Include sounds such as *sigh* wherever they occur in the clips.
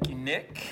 Thank you, Nick.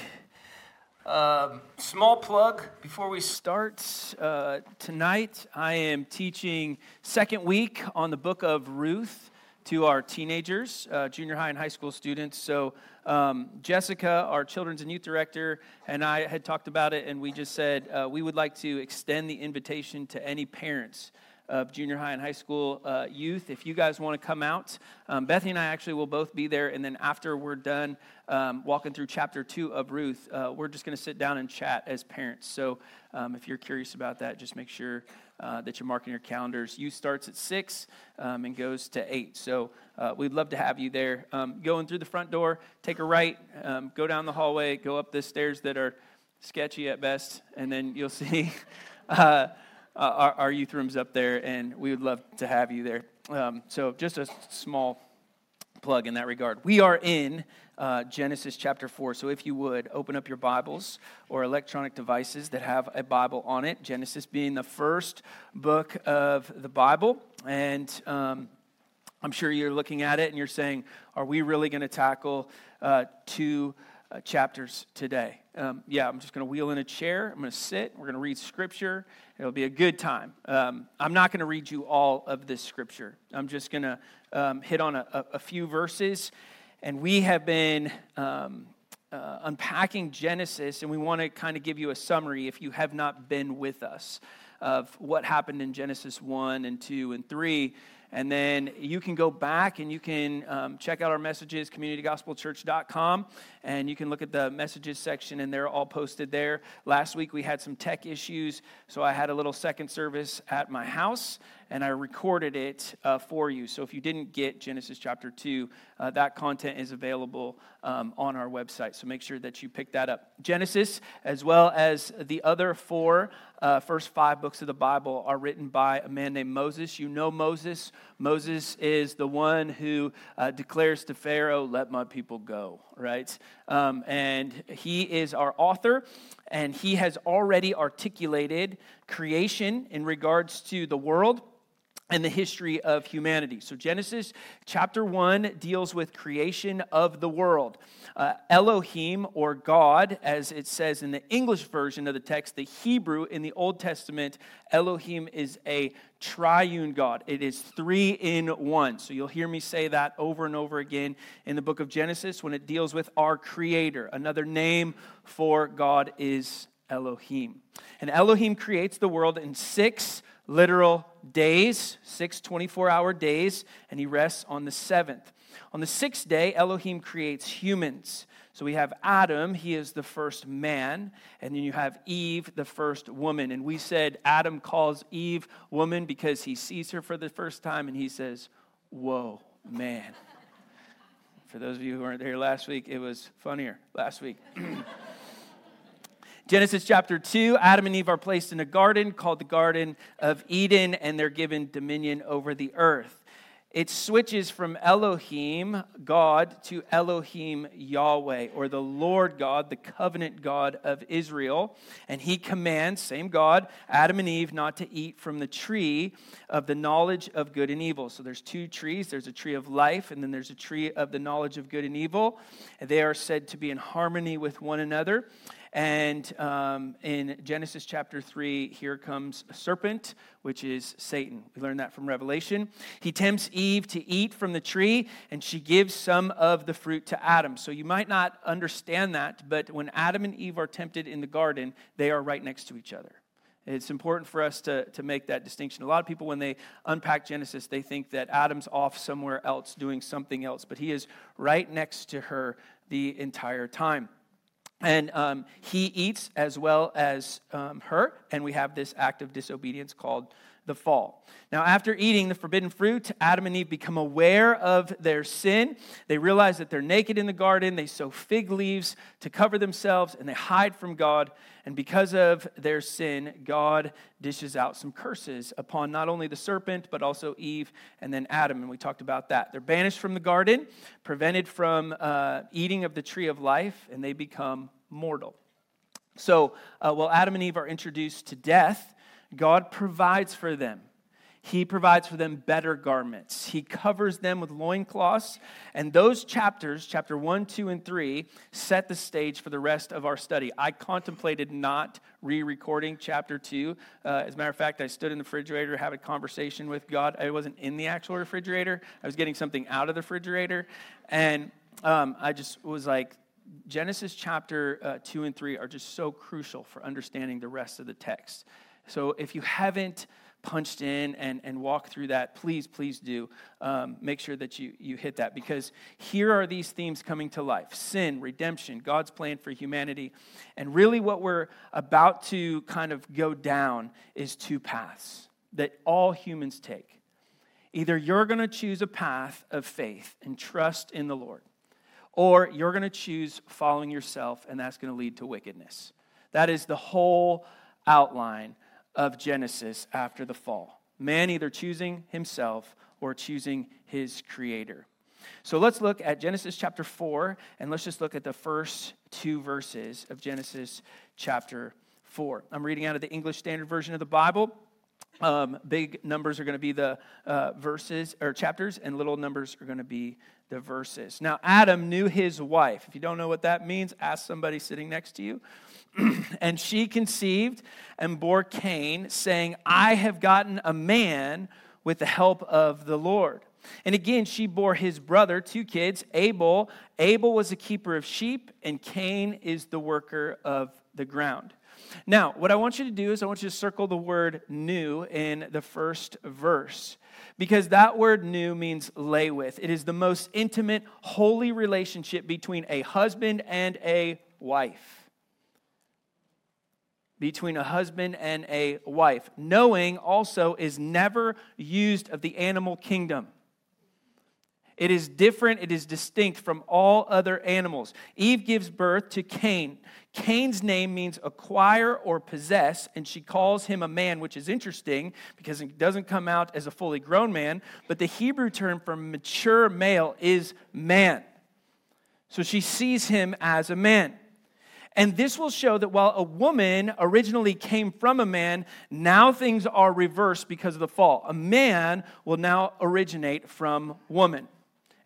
Um, small plug before we start. Uh, tonight, I am teaching second week on the book of Ruth to our teenagers, uh, junior high and high school students. So, um, Jessica, our children's and youth director, and I had talked about it, and we just said uh, we would like to extend the invitation to any parents of junior high and high school uh, youth. If you guys want to come out, um, Bethany and I actually will both be there. And then after we're done um, walking through chapter two of Ruth, uh, we're just going to sit down and chat as parents. So um, if you're curious about that, just make sure uh, that you're marking your calendars. Youth starts at six um, and goes to eight. So uh, we'd love to have you there. Um, going through the front door, take a right, um, go down the hallway, go up the stairs that are sketchy at best, and then you'll *laughs* see. Uh, our, our, youth rooms up there, and we would love to have you there. Um, so, just a small plug in that regard. We are in uh, Genesis chapter 4. So, if you would, open up your Bibles or electronic devices that have a Bible on it. Genesis being the first book of the Bible. And um, I'm sure you're looking at it and you're saying, Are we really going to tackle uh, two uh, chapters today? Um, yeah, I'm just going to wheel in a chair. I'm going to sit. We're going to read scripture. It'll be a good time. Um, I'm not going to read you all of this scripture. I'm just going to um, hit on a, a, few verses. And we have been um, uh, unpacking Genesis, and we want to kind of give you a summary if you have not been with us of what happened in Genesis 1 and 2 and 3 and then you can go back and you can um, check out our messages, communitygospelchurch.com, and you can look at the messages section, and they're all posted there. Last week we had some tech issues, so I had a little second service at my house, and I recorded it uh, for you. So if you didn't get Genesis chapter 2, uh, that content is available um, on our website. So make sure that you pick that up. Genesis, as well as the other four uh, first five books of the Bible, are written by a man named Moses. You know Moses. Moses is the one who uh, declares to Pharaoh, Let my people go, right? Um, and he is our author, and he has already articulated creation in regards to the world and the history of humanity. So, Genesis chapter 1 deals with creation of the world. Uh, Elohim, or God, as it says in the English version of the text, the Hebrew in the Old Testament, Elohim is a triune God. It is three in one. So, you'll hear me say that over and over again in the book of Genesis when it deals with our Creator. Another name for God is Elohim. And Elohim creates the world in six literal days, six 24 hour days, and he rests on the seventh. On the sixth day, Elohim creates humans. So we have Adam, he is the first man, and then you have Eve, the first woman. And we said Adam calls Eve woman because he sees her for the first time and he says, Whoa, man. *laughs* For those of you who weren't there last week, it was funnier last week. *clears throat* Genesis chapter 2 Adam and Eve are placed in a garden called the Garden of Eden, and they're given dominion over the earth. It switches from Elohim, God, to Elohim, Yahweh, or the Lord God, the covenant God of Israel. And he commands, same God, Adam and Eve not to eat from the tree of the knowledge of good and evil. So there's two trees there's a tree of life, and then there's a tree of the knowledge of good and evil. And they are said to be in harmony with one another. And um, in Genesis chapter 3, here comes a serpent, which is Satan. We learned that from Revelation. He tempts Eve to eat from the tree, and she gives some of the fruit to Adam. So you might not understand that, but when Adam and Eve are tempted in the garden, they are right next to each other. It's important for us to, to make that distinction. A lot of people, when they unpack Genesis, they think that Adam's off somewhere else doing something else, but he is right next to her the entire time. And um, he eats as well as um, her, and we have this act of disobedience called the fall. Now, after eating the forbidden fruit, Adam and Eve become aware of their sin. They realize that they're naked in the garden. They sew fig leaves to cover themselves and they hide from God. And because of their sin, God dishes out some curses upon not only the serpent, but also Eve and then Adam. And we talked about that. They're banished from the garden, prevented from uh, eating of the tree of life, and they become mortal. So, uh, while Adam and Eve are introduced to death, God provides for them. He provides for them better garments. He covers them with loincloths. And those chapters, chapter 1, 2, and 3, set the stage for the rest of our study. I contemplated not re recording chapter 2. Uh, as a matter of fact, I stood in the refrigerator, had a conversation with God. I wasn't in the actual refrigerator, I was getting something out of the refrigerator. And um, I just was like, Genesis chapter uh, 2 and 3 are just so crucial for understanding the rest of the text. So if you haven't punched in and, and walked through that, please, please do um, make sure that you, you hit that because here are these themes coming to life sin, redemption, God's plan for humanity. And really, what we're about to kind of go down is two paths that all humans take. Either you're going to choose a path of faith and trust in the Lord, or you're going to choose following yourself, and that's going to lead to wickedness. That is the whole outline of Genesis after the fall. Man either choosing himself or choosing his creator. So let's look at Genesis chapter 4, and let's just look at the first two verses of Genesis chapter 4. I'm reading out of the English Standard Version of the Bible. Um, big numbers are going to be the uh, verses or chapters, and little numbers are going to be the verses. Now, Adam knew his wife. If you don't know what that means, ask somebody sitting next to you. *clears throat* and she conceived and bore Cain, saying, I have gotten a man with the help of the Lord. And again, she bore his brother, two kids, Abel. Abel was a keeper of sheep, and Cain is the worker of the ground. Now, what I want you to do is I want you to circle the word knew in the first verse because that word knew means lay with. It is the most intimate, holy relationship between a husband and a wife between a husband and a wife. Knowing also is never used of the animal kingdom. It is different, it is distinct from all other animals. Eve gives birth to Cain. Cain's name means acquire or possess, and she calls him a man, which is interesting because it doesn't come out as a fully grown man, but the Hebrew term for mature male is man. So she sees him as a man. And this will show that while a woman originally came from a man, now things are reversed because of the fall. A man will now originate from woman.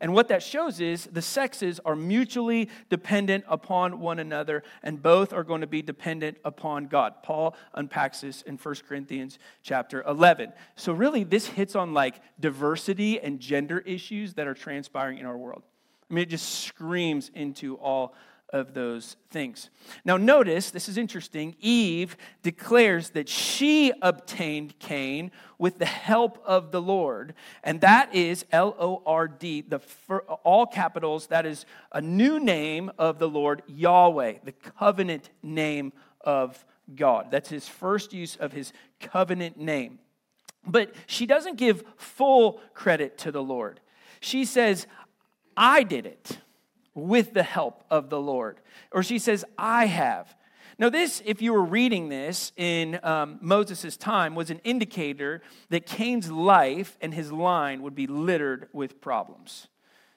And what that shows is the sexes are mutually dependent upon one another, and both are going to be dependent upon God. Paul unpacks this in 1 Corinthians chapter 11. So, really, this hits on like diversity and gender issues that are transpiring in our world. I mean, it just screams into all of those things. Now, notice, this is interesting. Eve declares that she obtained Cain with the help of the Lord. And that is L O R D, the all capitals. That is a new name of the Lord, Yahweh, the covenant name of God. That's his first use of his covenant name. But she doesn't give full credit to the Lord. She says, I did it with the help of the Lord. Or she says, I have. Now, this, if you were reading this in um, Moses' time, was an indicator that Cain's life and his line would be littered with problems.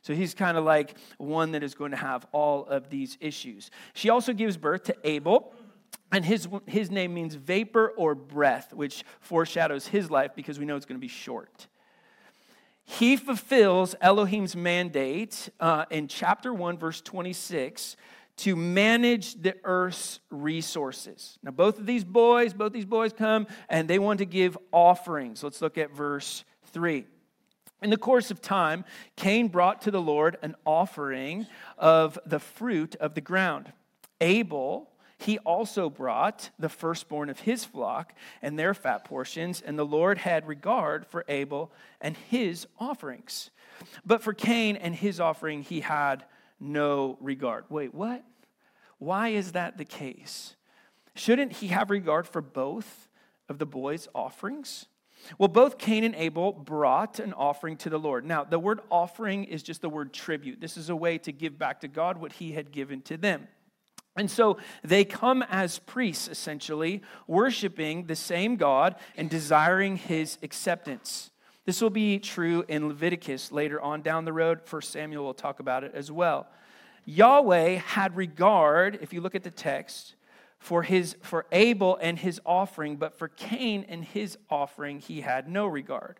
So he's kind of like one that is going to have all of these issues. She also gives birth to Abel. And his, his name means vapor or breath, which foreshadows his life because we know it's going to be short he fulfills Elohim's mandate uh, in chapter 1, verse 26, to manage the earth's resources. Now, both of these boys, both these boys come and they want to give offerings. Let's look at verse 3. In the course of time, Cain brought to the Lord an offering of the fruit of the ground. Abel he also brought the firstborn of his flock and their fat portions, and the Lord had regard for Abel and his offerings. But for Cain and his offering, he had no regard. Wait, what? Why is that the case? Shouldn't he have regard for both of the boys' offerings? Well, both Cain and Abel brought an offering to the Lord. Now, the word offering is just the word tribute. This is a way to give back to God what he had given to them. And so they come as priests, essentially, worshiping the same God and desiring his acceptance. This will be true in Leviticus later on down the road. First Samuel will talk about it as well. Yahweh had regard, if you look at the text, for his for Abel and his offering, but for Cain and his offering he had no regard.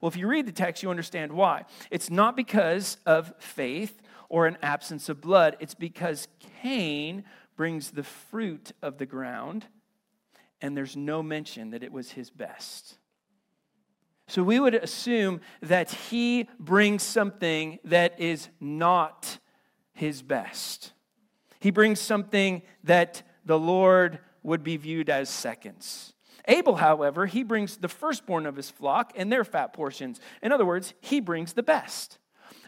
Well, if you read the text, you understand why. It's not because of faith or an absence of blood, it's because Cain brings the fruit of the ground, and there's no mention that it was his best. So we would assume that he brings something that is not his best. He brings something that the Lord would be viewed as seconds. Abel, however, he brings the firstborn of his flock and their fat portions. In other words, he brings the best.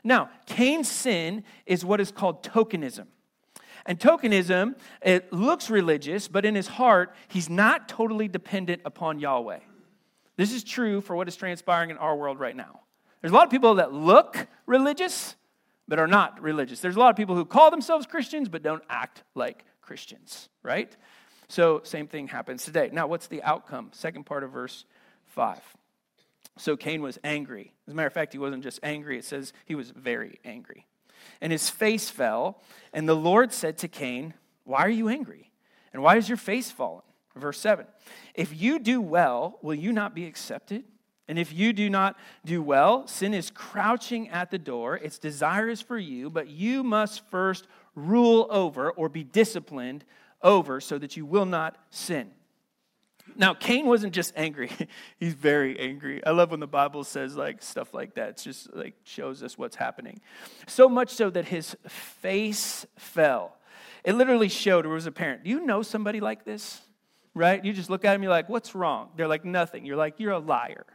Now, Cain's sin is what is called tokenism. And tokenism, it looks religious, but in his heart, he's not totally dependent upon Yahweh. This is true for what is transpiring in our world right now. There's a lot of people that look religious, but are not religious. There's a lot of people who call themselves Christians, but don't act like Christians, right? So, same thing happens today. Now, what's the outcome? Second part of verse 5. So, Cain was angry. As a matter of fact, he wasn't just angry, it says he was very angry. And his face fell, and the Lord said to Cain, Why are you angry? And why is your face fallen? Verse 7 If you do well, will you not be accepted? And if you do not do well, sin is crouching at the door. Its desire is for you, but you must first rule over or be disciplined over so that you will not sin. Now, Cain wasn't just angry, *laughs* he's very angry. I love when the Bible says like stuff like that. It's just like shows us what's happening. So much so that his face fell. It literally showed, or was apparent. Do you know somebody like this? right? You just look at them, you're like, what's wrong? They're like, nothing. You're like, you're a liar.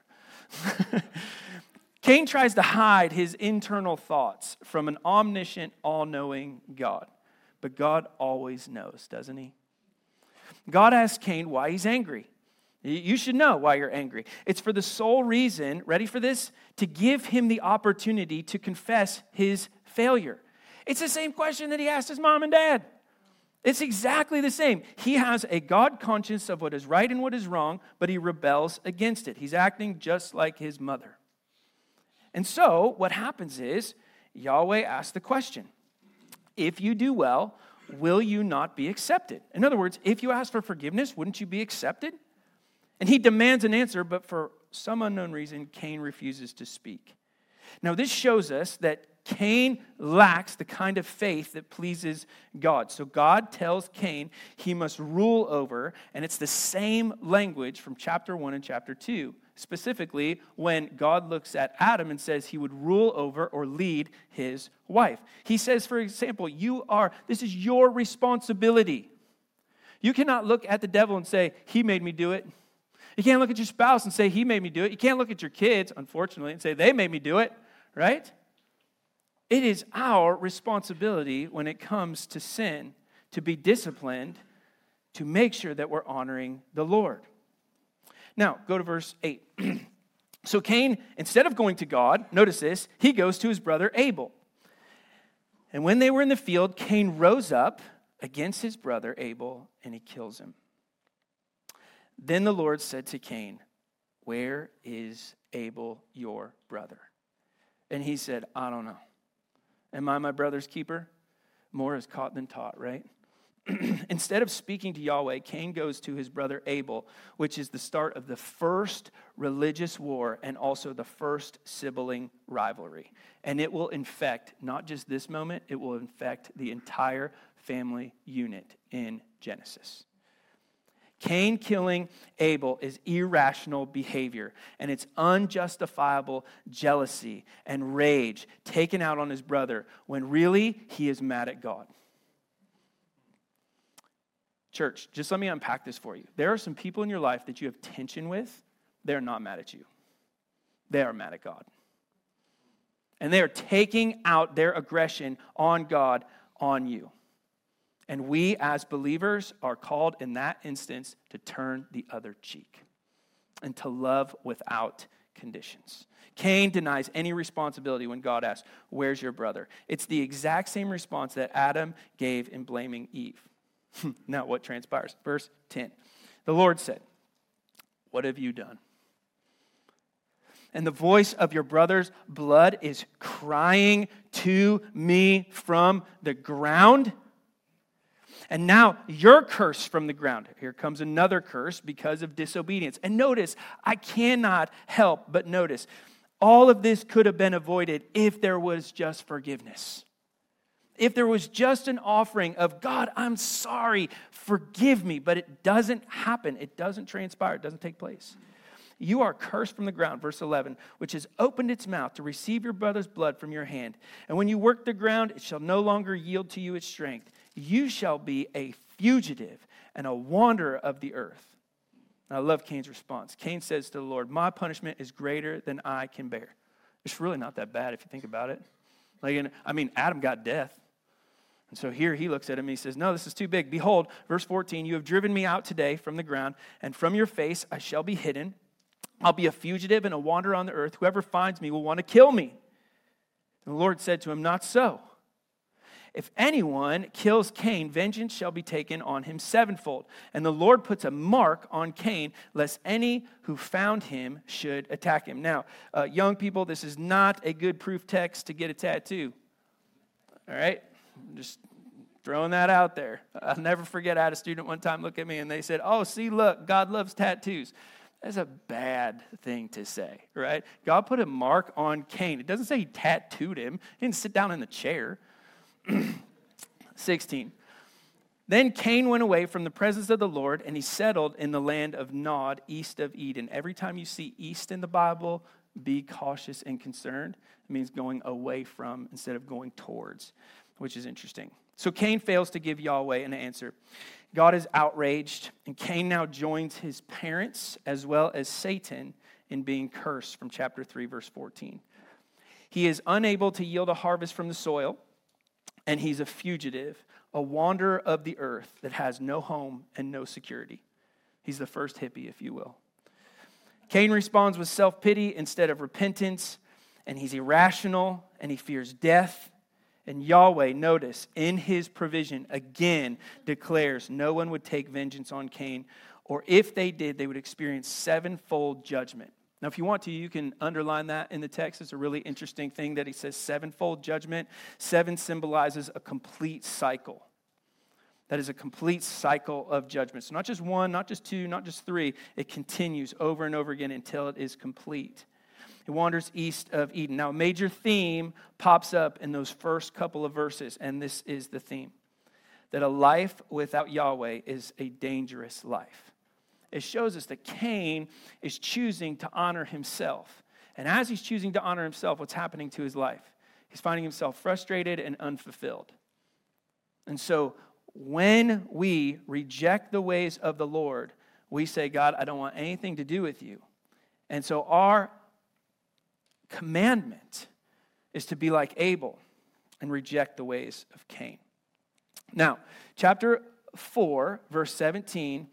*laughs* Cain tries to hide his internal thoughts from an omniscient, all knowing God. But God always knows, doesn't he? God asks Cain why he's angry. You should know why you're angry. It's for the sole reason, ready for this? To give him the opportunity to confess his failure. It's the same question that he asked his mom and dad. It's exactly the same. He has a God conscience of what is right and what is wrong, but he rebels against it. He's acting just like his mother. And so, what happens is Yahweh asks the question If you do well, will you not be accepted? In other words, if you ask for forgiveness, wouldn't you be accepted? And he demands an answer, but for some unknown reason, Cain refuses to speak. Now, this shows us that Cain lacks the kind of faith that pleases God. So God tells Cain he must rule over, and it's the same language from chapter 1 and chapter 2. Specifically, when God looks at Adam and says he would rule over or lead his wife. He says, for example, you are, this is your responsibility. You cannot look at the devil and say, He made me do it. You can't look at your spouse and say, He made me do it. You can't look at your kids, unfortunately, and say, They made me do it, right? It is our responsibility when it comes to sin to be disciplined to make sure that we're honoring the Lord. Now, go to verse 8. *clears throat* so Cain, instead of going to God, notice this, he goes to his brother Abel. And when they were in the field, Cain rose up against his brother Abel and he kills him. Then the Lord said to Cain, Where is Abel, your brother? And he said, I don't know. Am I my brother's keeper? More is caught than taught, right? *clears throat* Instead of speaking to Yahweh, Cain goes to his brother Abel, which is the start of the first religious war and also the first sibling rivalry. And it will infect not just this moment, it will infect the entire family unit in Genesis. Cain killing Abel is irrational behavior, and it's unjustifiable jealousy and rage taken out on his brother when really he is mad at God. Church, just let me unpack this for you. There are some people in your life that you have tension with, they're not mad at you, they are mad at God. And they are taking out their aggression on God on you. And we, as believers, are called in that instance to turn the other cheek. and to love without conditions. Cain denies any responsibility when God asks, Where's your brother? It's the exact same response that Adam gave in blaming Eve. *laughs* now, what transpires? Verse 10. The Lord said, What have you done? And the voice of your brother's blood is crying to me from the ground. And now your curse from the ground. Here comes another curse because of disobedience. And notice, I cannot help but notice all of this could have been avoided if there was just forgiveness. If there was just an offering of, God, I'm sorry, forgive me. But it doesn't happen, it doesn't transpire, it doesn't take place. You are cursed from the ground, verse 11, which has opened its mouth to receive your brother's blood from your hand. And when you work the ground, it shall no longer yield to you its strength. You shall be a fugitive and a wanderer of the earth. I love Cain's response. Cain says to the Lord, My punishment is greater than I can bear. It's really not that bad if you think about it. Like, I mean, Adam got death. And so here he looks at him and he says, No, this is too big. Behold, verse 14, you have driven me out today from the ground, and from your face I shall be hidden. I'll be a fugitive and a wanderer on the earth. Whoever finds me will want to kill me. And the Lord said to him, Not so. If anyone kills Cain, vengeance shall be taken on him sevenfold. And the Lord puts a mark on Cain, lest any who found him should attack him. Now, uh, young people, this is not a good proof text to get a tattoo. All right? Just throwing that out there. I'll never forget, I had a student one time look at me and they said, Oh, see, look, God loves tattoos. That's a bad thing to say, right? God put a mark on Cain. It doesn't say he tattooed him, he didn't sit down in the chair. *clears throat* 16. Then Cain went away from the presence of the Lord and he settled in the land of Nod, east of Eden. Every time you see east in the Bible, be cautious and concerned. It means going away from instead of going towards, which is interesting. So Cain fails to give Yahweh an answer. God is outraged, and Cain now joins his parents as well as Satan in being cursed from chapter 3, verse 14. He is unable to yield a harvest from the soil and he's a fugitive, a wanderer of the earth that has no home and no security. He's the first hippie, if you will. Cain responds with self pity instead of repentance, and he's irrational and he fears death. And Yahweh, notice, in his provision, again declares no one would take vengeance on Cain, or if they did, they would experience sevenfold judgment. Now, if you want to, you can underline that in the text. It's a really interesting thing that he says sevenfold judgment. Seven symbolizes a complete cycle. That is a complete cycle of judgment. So, not just one, not just two, not just three. It continues over and over again until it is complete. It wanders east of Eden. Now, a major theme pops up in those first couple of verses, and this is the theme that a life without Yahweh is a dangerous life it shows us that Cain is choosing to honor himself. And as he's choosing to honor himself, what's happening to his life? He's finding himself frustrated and unfulfilled. And so when we reject the ways of the Lord, we say, God, I don't want anything to do with you. And so our commandment is to be like Abel and reject the ways of Cain. Now, chapter 4, verse 17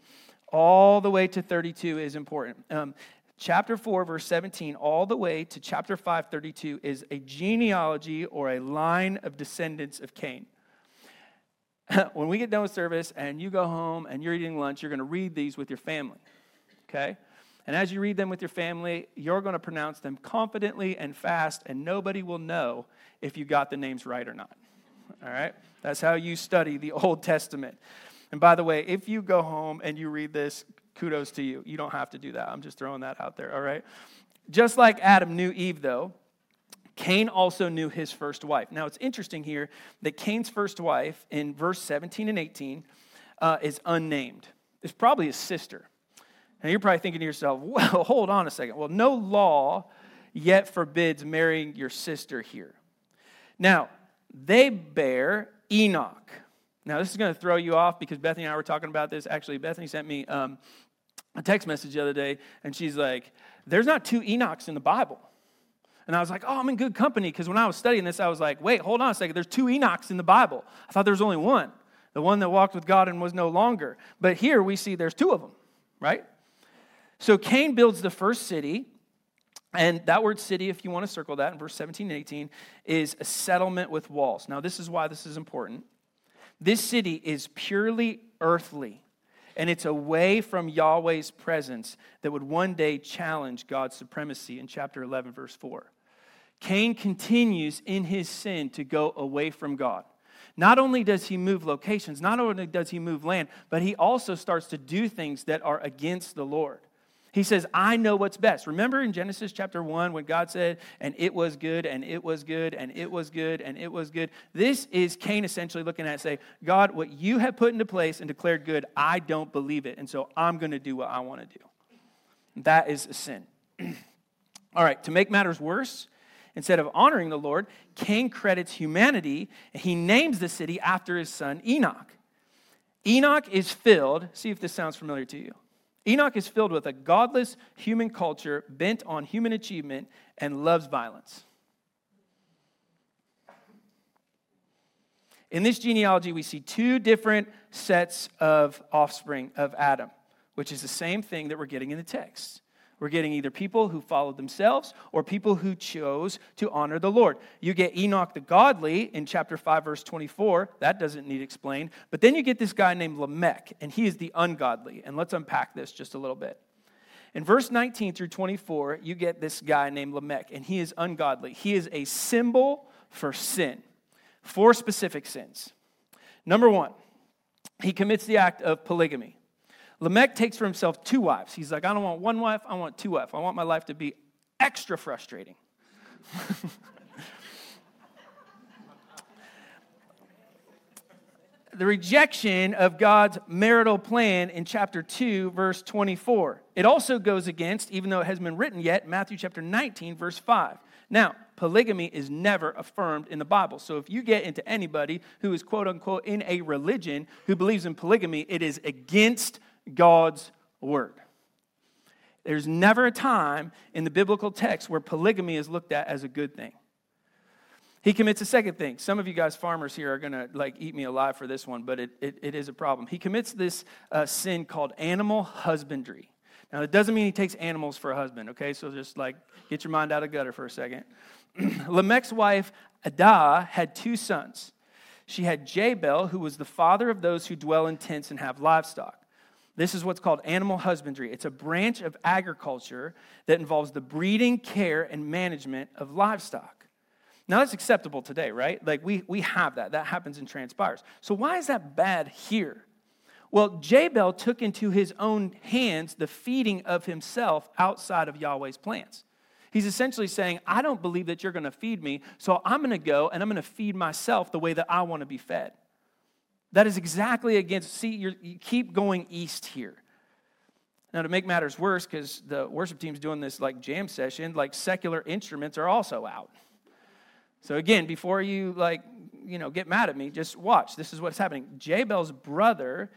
all the way to 32 is important. Um, chapter 4, verse 17, all the way to chapter 5, 32 is a genealogy or a line of descendants of Cain. *laughs* when we get done with service and you go home and you're eating lunch, you're going to read these with your family. Okay? And as you read them with your family, you're going to pronounce them confidently and fast, and nobody will know if you got the names right or not. All right? That's how you study the Old Testament. And by the way, if you go home and you read this, kudos to you. You don't have to do that. I'm just throwing that out there, all right? Just like Adam knew Eve, though, Cain also knew his first wife. Now, it's interesting here that Cain's first wife in verse 17 and 18 uh, is unnamed. It's probably his sister. Now, you're probably thinking to yourself, *laughs* well, hold on a second. Well, no law yet forbids marrying your sister here. Now, they bear Enoch. Now, this is going to throw you off because Bethany and I were talking about this. Actually, Bethany sent me um, a text message the other day, and she's like, There's not two Enochs in the Bible. And I was like, Oh, I'm in good company because when I was studying this, I was like, Wait, hold on a second. There's two Enochs in the Bible. I thought there was only one the one that walked with God and was no longer. But here we see there's two of them, right? So Cain builds the first city. And that word city, if you want to circle that in verse 17 and 18, is a settlement with walls. Now, this is why this is important. This city is purely earthly, and it's away from Yahweh's presence that would one day challenge God's supremacy in chapter 11, verse 4. Cain continues in his sin to go away from God. Not only does he move locations, not only does he move land, but he also starts to do things that are against the Lord. He says, I know what's best. Remember in Genesis chapter 1 when God said, and it was good, and it was good, and it was good, and it was good? This is Cain essentially looking at say, God, what you have put into place and declared good, I don't believe it. And so I'm going to do what I want to do. That is a sin. *clears throat* All right, to make matters worse, instead of honoring the Lord, Cain credits humanity and he names the city after his son Enoch. Enoch is filled, see if this sounds familiar to you. Enoch is filled with a godless human culture bent on human achievement and loves violence. In this genealogy, we see two different sets of offspring of Adam, which is the same thing that we're getting in the text. We're getting either people who followed themselves or people who chose to honor the Lord. You get Enoch the godly in chapter 5, verse 24. That doesn't need explained. But then you get this guy named Lamech, and he is the ungodly. And let's unpack this just a little bit. In verse 19 through 24, you get this guy named Lamech, and he is ungodly. He is a symbol for sin, four specific sins. Number one, he commits the act of polygamy. Lamech takes for himself two wives. He's like, I don't want one wife, I want two wives. I want my life to be extra frustrating. *laughs* the rejection of God's marital plan in chapter 2, verse 24. It also goes against, even though it hasn't been written yet, Matthew chapter 19, verse 5. Now, polygamy is never affirmed in the Bible. So if you get into anybody who is quote unquote in a religion who believes in polygamy, it is against God's word. There's never a time in the biblical text where polygamy is looked at as a good thing. He commits a second thing. Some of you guys, farmers here, are going to like eat me alive for this one, but it, it, it is a problem. He commits this uh, sin called animal husbandry. Now, it doesn't mean he takes animals for a husband, okay? So just like get your mind out of gutter for a second. *clears throat* Lamech's wife, Adah, had two sons. She had Jabal, who was the father of those who dwell in tents and have livestock. This is what's called animal husbandry. It's a branch of agriculture that involves the breeding, care, and management of livestock. Now, that's acceptable today, right? Like, we, we have that. That happens and transpires. So, why is that bad here? Well, Jabal took into his own hands the feeding of himself outside of Yahweh's plans. He's essentially saying, I don't believe that you're going to feed me, so I'm going to go and I'm going to feed myself the way that I want to be fed. That is exactly against, see, you keep going east here. Now, to make matters worse, because the worship team's doing this like jam session, like secular instruments are also out. So again, before you like, you know, get mad at me, just watch. This is what's happening. Jubal's brother,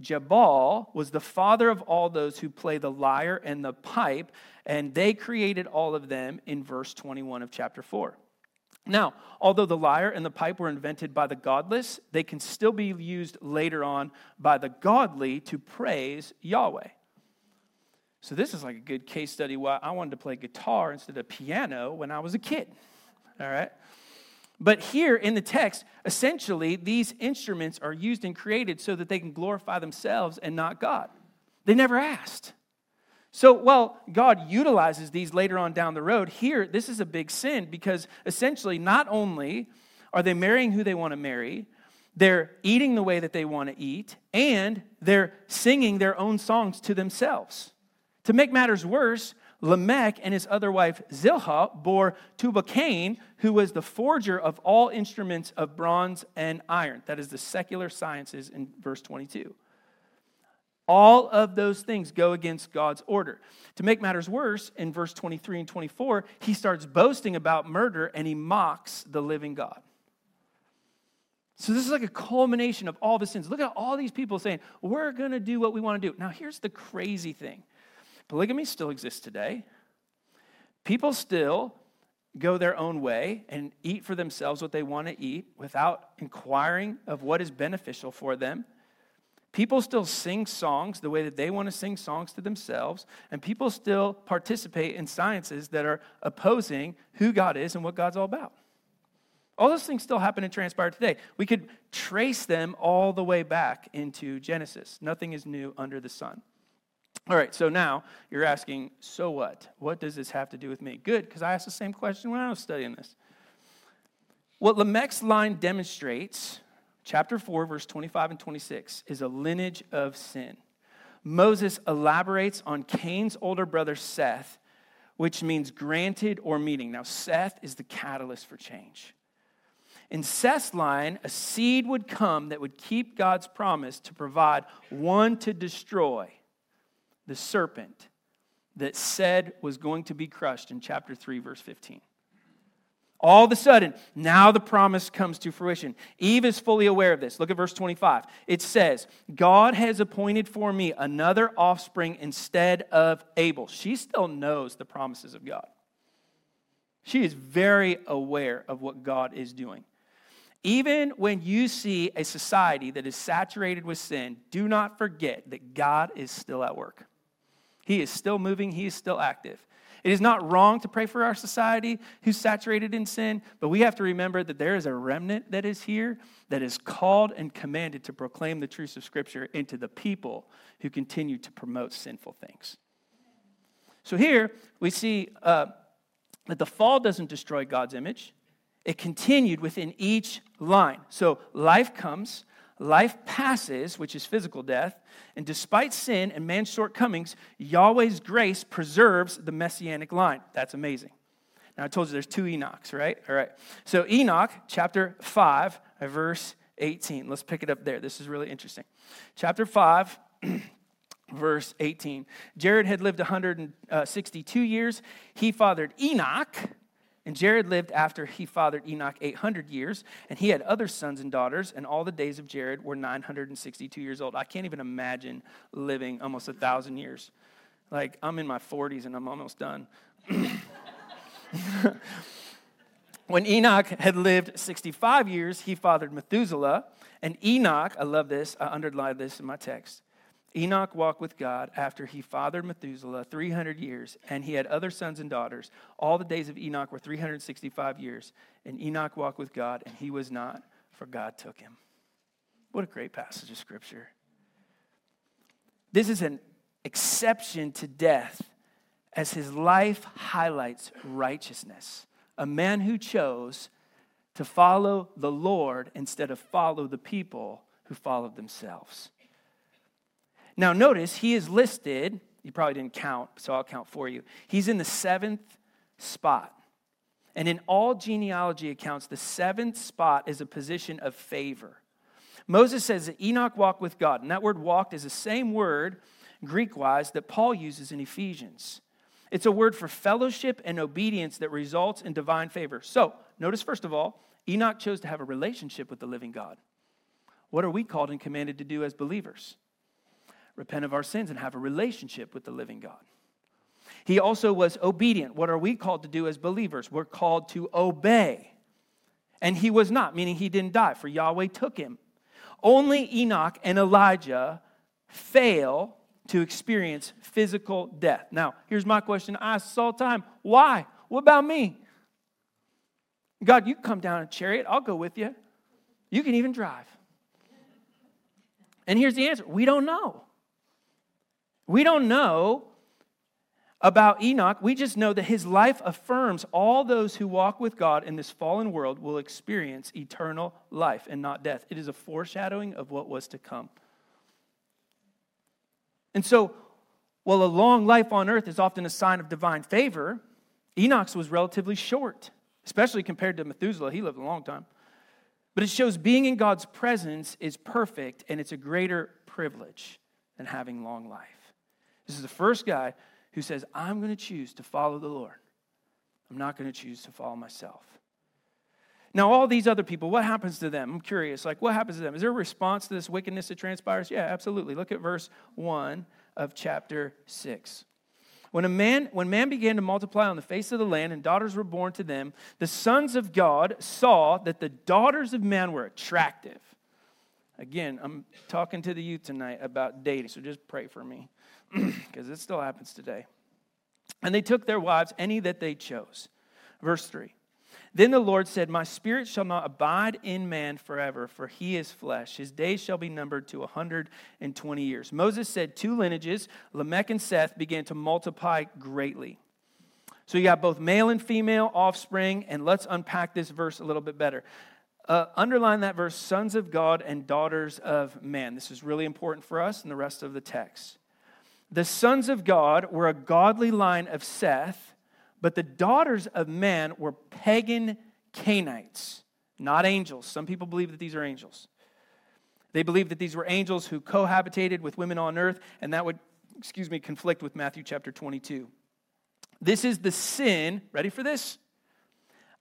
Jabal, was the father of all those who play the lyre and the pipe, and they created all of them in verse 21 of chapter 4. Now, although the lyre and the pipe were invented by the godless, they can still be used later on by the godly to praise Yahweh. So, this is like a good case study why I wanted to play guitar instead of piano when I was a kid. All right? But here in the text, essentially, these instruments are used and created so that they can glorify themselves and not God. They never asked. So, while God utilizes these later on down the road, here, this is a big sin because essentially, not only are they marrying who they want to marry, they're eating the way that they want to eat, and they're singing their own songs to themselves. To make matters worse, Lamech and his other wife Zilpah bore Tubal Cain, who was the forger of all instruments of bronze and iron. That is the secular sciences in verse 22. All of those things go against God's order. To make matters worse, in verse 23 and 24, he starts boasting about murder and he mocks the living God. So, this is like a culmination of all the sins. Look at all these people saying, We're going to do what we want to do. Now, here's the crazy thing polygamy still exists today. People still go their own way and eat for themselves what they want to eat without inquiring of what is beneficial for them. People still sing songs the way that they want to sing songs to themselves, and people still participate in sciences that are opposing who God is and what God's all about. All those things still happen and transpire today. We could trace them all the way back into Genesis. Nothing is new under the sun. All right, so now you're asking, so what? What does this have to do with me? Good, because I asked the same question when I was studying this. What Lamech's line demonstrates, chapter 4, verse 25 and 26, is a lineage of sin. Moses elaborates on Cain's older brother Seth, which means granted or meeting. Now, Seth is the catalyst for change. In Seth's line, a seed would come that would keep God's promise to provide one to destroy the serpent that said was going to be crushed in chapter 3, verse 15. All of a sudden, now the promise comes to fruition. Eve is fully aware of this. Look at verse 25. It says, God has appointed for me another offspring instead of Abel. She still knows the promises of God. She is very aware of what God is doing. Even when you see a society that is saturated with sin, do not forget that God is still at work. He is still moving, He is still active. It is not wrong to pray for our society who's saturated in sin, but we have to remember that there is a remnant that is here that is called and commanded to proclaim the truths of Scripture into the people who continue to promote sinful things. So here we see uh, that the fall doesn't destroy God's image, it continued within each line. So life comes, life passes, which is physical death, and despite sin and man's shortcomings, Yahweh's grace preserves the messianic line. That's amazing. Now, I told you there's two Enochs, right? All right. So, Enoch, chapter 5, verse 18. Let's pick it up there. This is really interesting. Chapter 5, *clears throat* verse 18. Jared had lived 162 uh, years. He fathered Enoch and Jared lived after he fathered Enoch 800 years, and he had other sons and daughters, and all the days of Jared were 962 years old. I can't even imagine living almost a thousand years. Like, I'm in my 40s and I'm almost done. *laughs* when Enoch had lived 65 years, he fathered Methuselah. And Enoch, I love this, I underlined this in my text. Enoch walked with God after he fathered Methuselah 300 years, and he had other sons and daughters. All the days of Enoch were 365 years, and Enoch walked with God, and he was not, for God took him. What a great passage of scripture. This is an exception to death as his life highlights righteousness. A man who chose to follow the Lord instead of follow the people who followed themselves. Now, notice he is listed, you probably didn't count, so I'll count for you. He's in the seventh spot. And in all genealogy accounts, the seventh spot is a position of favor. Moses says that Enoch walked with God, and that word walked is the same word, Greek wise, that Paul uses in Ephesians. It's a word for fellowship and obedience that results in divine favor. So, notice first of all, Enoch chose to have a relationship with the living God. What are we called and commanded to do as believers? Repent of our sins and have a relationship with the living God. He also was obedient. What are we called to do as believers? We're called to obey. And he was not, meaning he didn't die, for Yahweh took him. Only Enoch and Elijah fail to experience physical death. Now, here's my question I ask all the time why? What about me? God, you come down in a chariot, I'll go with you. You can even drive. And here's the answer we don't know. We don't know about Enoch. We just know that his life affirms all those who walk with God in this fallen world will experience eternal life and not death. It is a foreshadowing of what was to come. And so, while a long life on earth is often a sign of divine favor, Enoch's was relatively short, especially compared to Methuselah. He lived a long time. But it shows being in God's presence is perfect and it's a greater privilege than having long life. This is the first guy who says, I'm going to choose to follow the Lord. I'm not going to choose to follow myself. Now, all these other people, what happens to them? I'm curious. Like, what happens to them? Is there a response to this wickedness that transpires? Yeah, absolutely. Look at verse 1 of chapter 6. When, a man, when man began to multiply on the face of the land and daughters were born to them, the sons of God saw that the daughters of man were attractive. Again, I'm talking to the youth tonight about dating, so just pray for me *clears throat* because it still happens today. And they took their wives, any that they chose. Verse 3 Then the Lord said, My spirit shall not abide in man forever, for he is flesh. His days shall be numbered to a 120 years. Moses said, Two lineages, Lamech and Seth, began to multiply greatly. So you got both male and female offspring, and let's unpack this verse a little bit better. Uh, underline that verse, sons of God and daughters of man. This is really important for us and the rest of the text. The sons of God were a godly line of Seth, but the daughters of man were pagan Cainites, not angels. Some people believe that these are angels. They believe that these were angels who cohabitated with women on earth, and that would, excuse me, conflict with Matthew chapter 22. This is the sin, ready for this?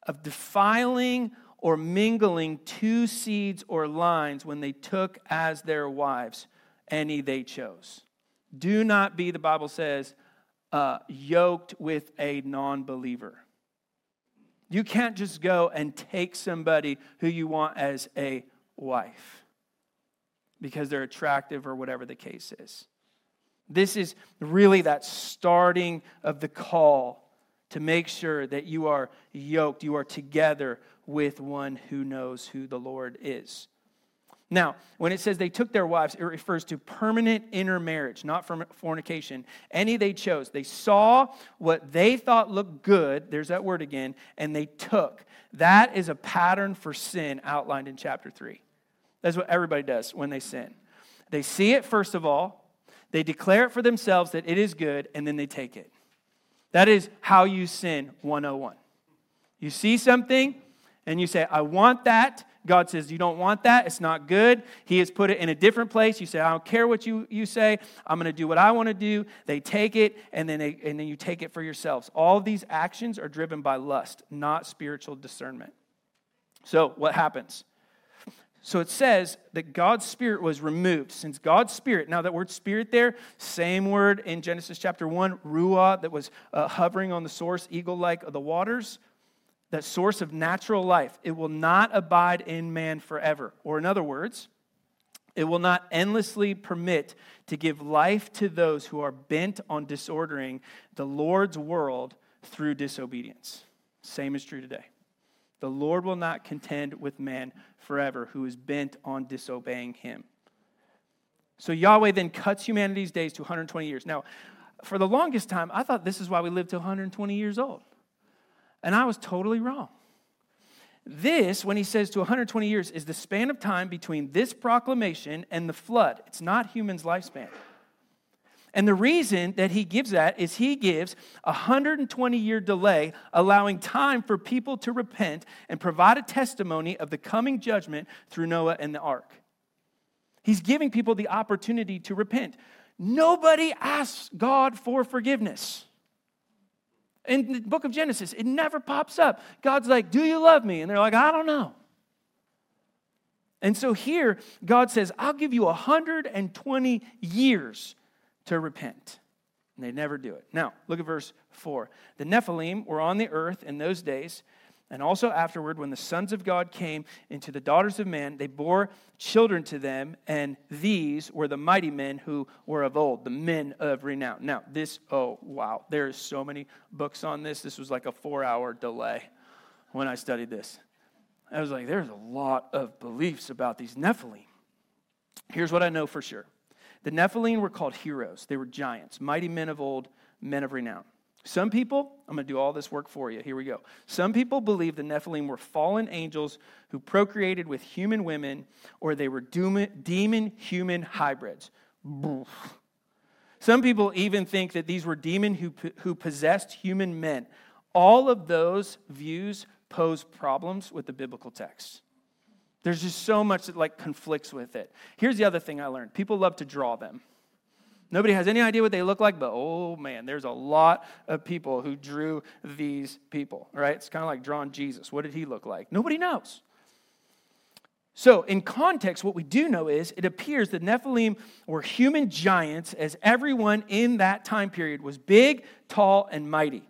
Of defiling or mingling two seeds or lines when they took as their wives any they chose. Do not be, the Bible says, uh, yoked with a non believer. You can't just go and take somebody who you want as a wife because they're attractive or whatever the case is. This is really that starting of the call to make sure that you are yoked, you are together with one who knows who the Lord is. Now, when it says they took their wives, it refers to permanent intermarriage, not fornication. Any they chose. They saw what they thought looked good, there's that word again, and they took. That is a pattern for sin outlined in chapter 3. That's what everybody does when they sin. They see it, first of all, they declare it for themselves that it is good, and then they take it. That is how you sin 101. You see something, and you say, I want that. God says, You don't want that. It's not good. He has put it in a different place. You say, I don't care what you, you say. I'm going to do what I want to do. They take it, and then, they, and then you take it for yourselves. All these actions are driven by lust, not spiritual discernment. So, what happens? So it says that God's spirit was removed. Since God's spirit, now that word spirit there, same word in Genesis chapter 1, ruah, that was uh, hovering on the source, eagle like of the waters, that source of natural life. It will not abide in man forever. Or in other words, it will not endlessly permit to give life to those who are bent on disordering the Lord's world through disobedience. Same is true today. The Lord will not contend with man forever who is bent on disobeying him. So Yahweh then cuts humanity's days to 120 years. Now, for the longest time, I thought this is why we live to 120 years old. And I was totally wrong. This, when he says to 120 years, is the span of time between this proclamation and the flood. It's not human's lifespan. And the reason that he gives that is he gives a 120 year delay, allowing time for people to repent and provide a testimony of the coming judgment through Noah and the ark. He's giving people the opportunity to repent. Nobody asks God for forgiveness. In the book of Genesis, it never pops up. God's like, Do you love me? And they're like, I don't know. And so here, God says, I'll give you 120 years to repent. And they never do it. Now, look at verse 4. The Nephilim were on the earth in those days, and also afterward, when the sons of God came into the daughters of man, they bore children to them, and these were the mighty men who were of old, the men of renown. Now, this, oh, wow, there's so many books on this. This was like a four hour delay when I studied this. I was like, there's a lot of beliefs about these Nephilim. Here's what I know for sure the Nephilim were called heroes, they were giants, mighty men of old, men of renown. Some people, I'm going to do all this work for you. Here we go. Some people believe the Nephilim were fallen angels who procreated with human women, or they were demon human hybrids. Some people even think that these were demons who, who possessed human men. All of those views pose problems with the biblical text. There's just so much that like conflicts with it. Here's the other thing I learned people love to draw them. Nobody has any idea what they look like, but oh man, there's a lot of people who drew these people, right? It's kind of like drawing Jesus. What did he look like? Nobody knows. So, in context, what we do know is it appears that Nephilim were human giants, as everyone in that time period was big, tall, and mighty.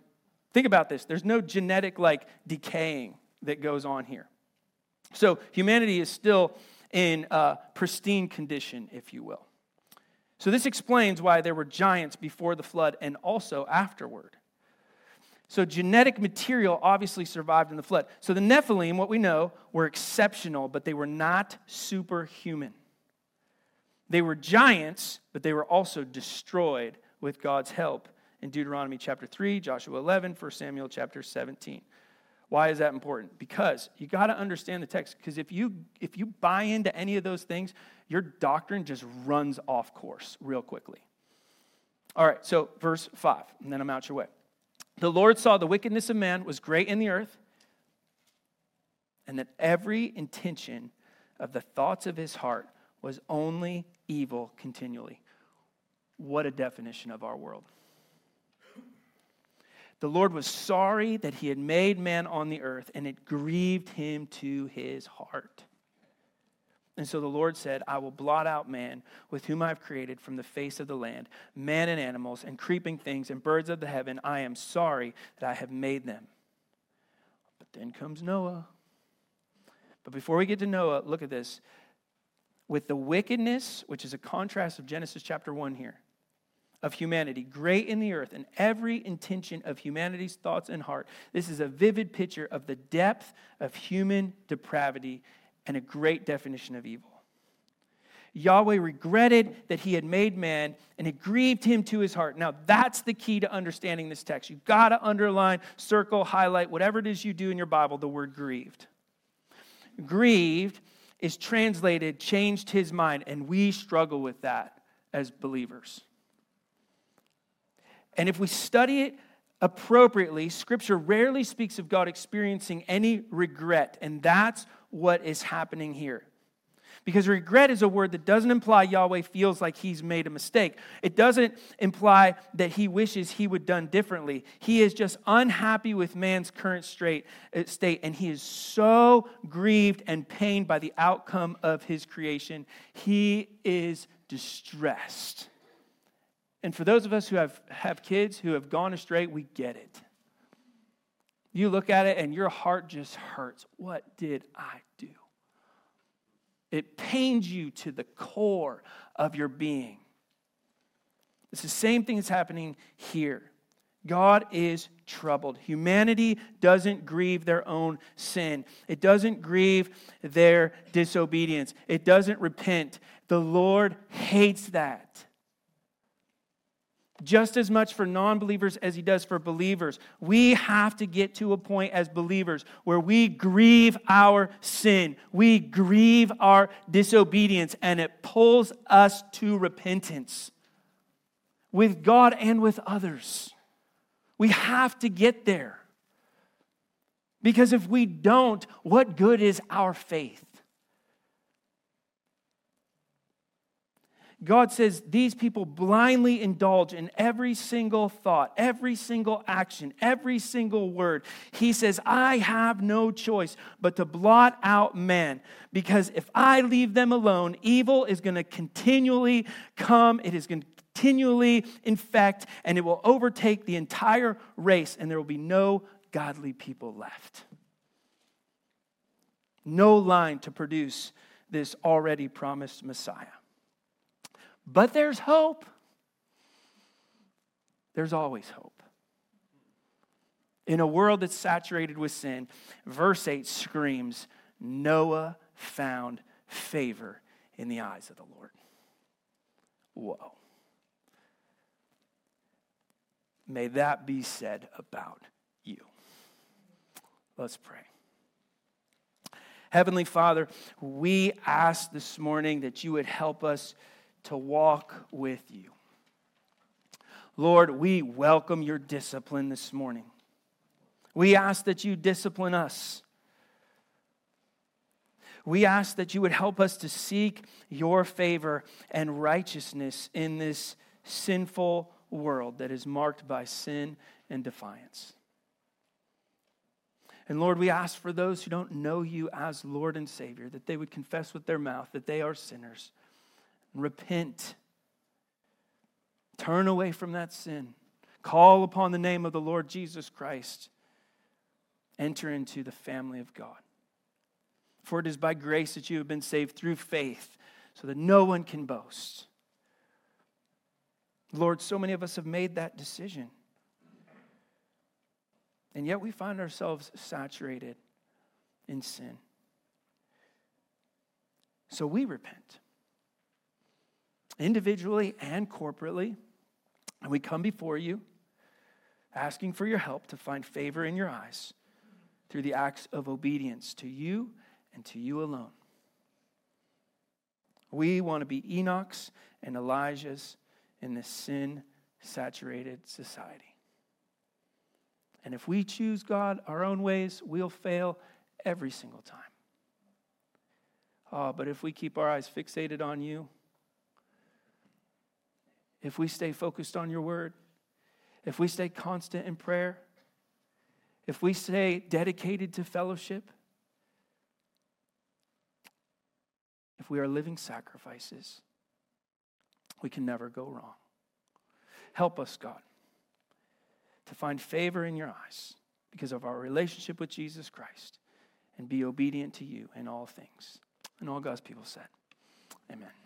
Think about this there's no genetic like decaying that goes on here. So humanity is still in pristine condition, if you will. So, this explains why there were giants before the flood and also afterward. So, genetic material obviously survived in the flood. So, the Nephilim, what we know, were exceptional, but they were not superhuman. They were giants, but they were also destroyed with God's help in Deuteronomy chapter 3, Joshua 11, 1 Samuel chapter 17. Why is that important? Because you got to understand the text. Because if you if you buy into any of those things, your doctrine just runs off course real quickly. All right, so verse 5, and then I'm out your way. The Lord saw the wickedness of man was great in the earth, and that every intention of the thoughts of his heart was only evil continually. What a definition of our world. The Lord was sorry that he had made man on the earth, and it grieved him to his heart. And so the Lord said, I will blot out man with whom I have created from the face of the land, man and animals, and creeping things, and birds of the heaven. I am sorry that I have made them. But then comes Noah. But before we get to Noah, look at this. With the wickedness, which is a contrast of Genesis chapter 1 here, of humanity, great in the earth, and every intention of humanity's thoughts and heart. This is a vivid picture of the depth of human depravity and a great definition of evil. Yahweh regretted that he had made man and it grieved him to his heart. Now, that's the key to understanding this text. You've got to underline, circle, highlight, whatever it is you do in your Bible, the word grieved. Grieved is translated changed his mind, and we struggle with that as believers. And if we study it appropriately, Scripture rarely speaks of God experiencing any regret, and that's what is happening here. Because regret is a word that doesn't imply Yahweh feels like he's made a mistake. It doesn't imply that he wishes he would done differently. He is just unhappy with man's current uh, state, and he is so grieved and pained by the outcome of his creation. He is distressed. And for those of us who have, have kids who have gone astray, we get it. You look at it and your heart just hurts. What did I do? It pains you to the core of your being. It's the same thing that's happening here. God is troubled. Humanity doesn't grieve their own sin, it doesn't grieve their disobedience, it doesn't repent. The Lord hates that just as much for non believers as he does for believers. We have to get to a point as believers where we grieve our sin, we grieve our disobedience, and it pulls us to repentance with God and with others. We have to get there. Because if we don't, what good is our faith? God says these people blindly indulge in every single thought, every single action, every single word. He says, I have no choice but to blot out man because if I leave them alone, evil is going to continually come. It is going to continually infect and it will overtake the entire race and there will be no godly people left. No line to produce this already promised Messiah. But there's hope. There's always hope. In a world that's saturated with sin, verse 8 screams Noah found favor in the eyes of the Lord. Whoa. May that be said about you. Let's pray. Heavenly Father, we ask this morning that you would help us to walk with you. Lord, we welcome your discipline this morning. We ask that you discipline us. We ask that you would help us to seek your favor and righteousness in this sinful world that is marked by sin and defiance. And Lord, we ask for those who don't know you as Lord and Savior that they would confess with their mouth that they are sinners repent. Turn away from that sin. Call upon the name of the Lord Jesus Christ. Enter into the family of God. For it is by grace that you have been saved through faith, so that no one can boast. Lord, so many of us have made that decision. And yet we find ourselves saturated in sin. So we repent, individually and corporately. And we come before you asking for your help to find favor in your eyes through the acts of obedience to you and to you alone. We want to be Enoch's and Elijah's in this sin saturated society. And if we choose God our own ways, we'll fail every single time. Oh, but if we keep our eyes fixated on you, if we stay focused on your word, if we stay constant in prayer, if we stay dedicated to fellowship, if we are living sacrifices, we can never go wrong. Help us, God, to find favor in your eyes because of our relationship with Jesus Christ and be obedient to you in all things. And all God's people said, Amen.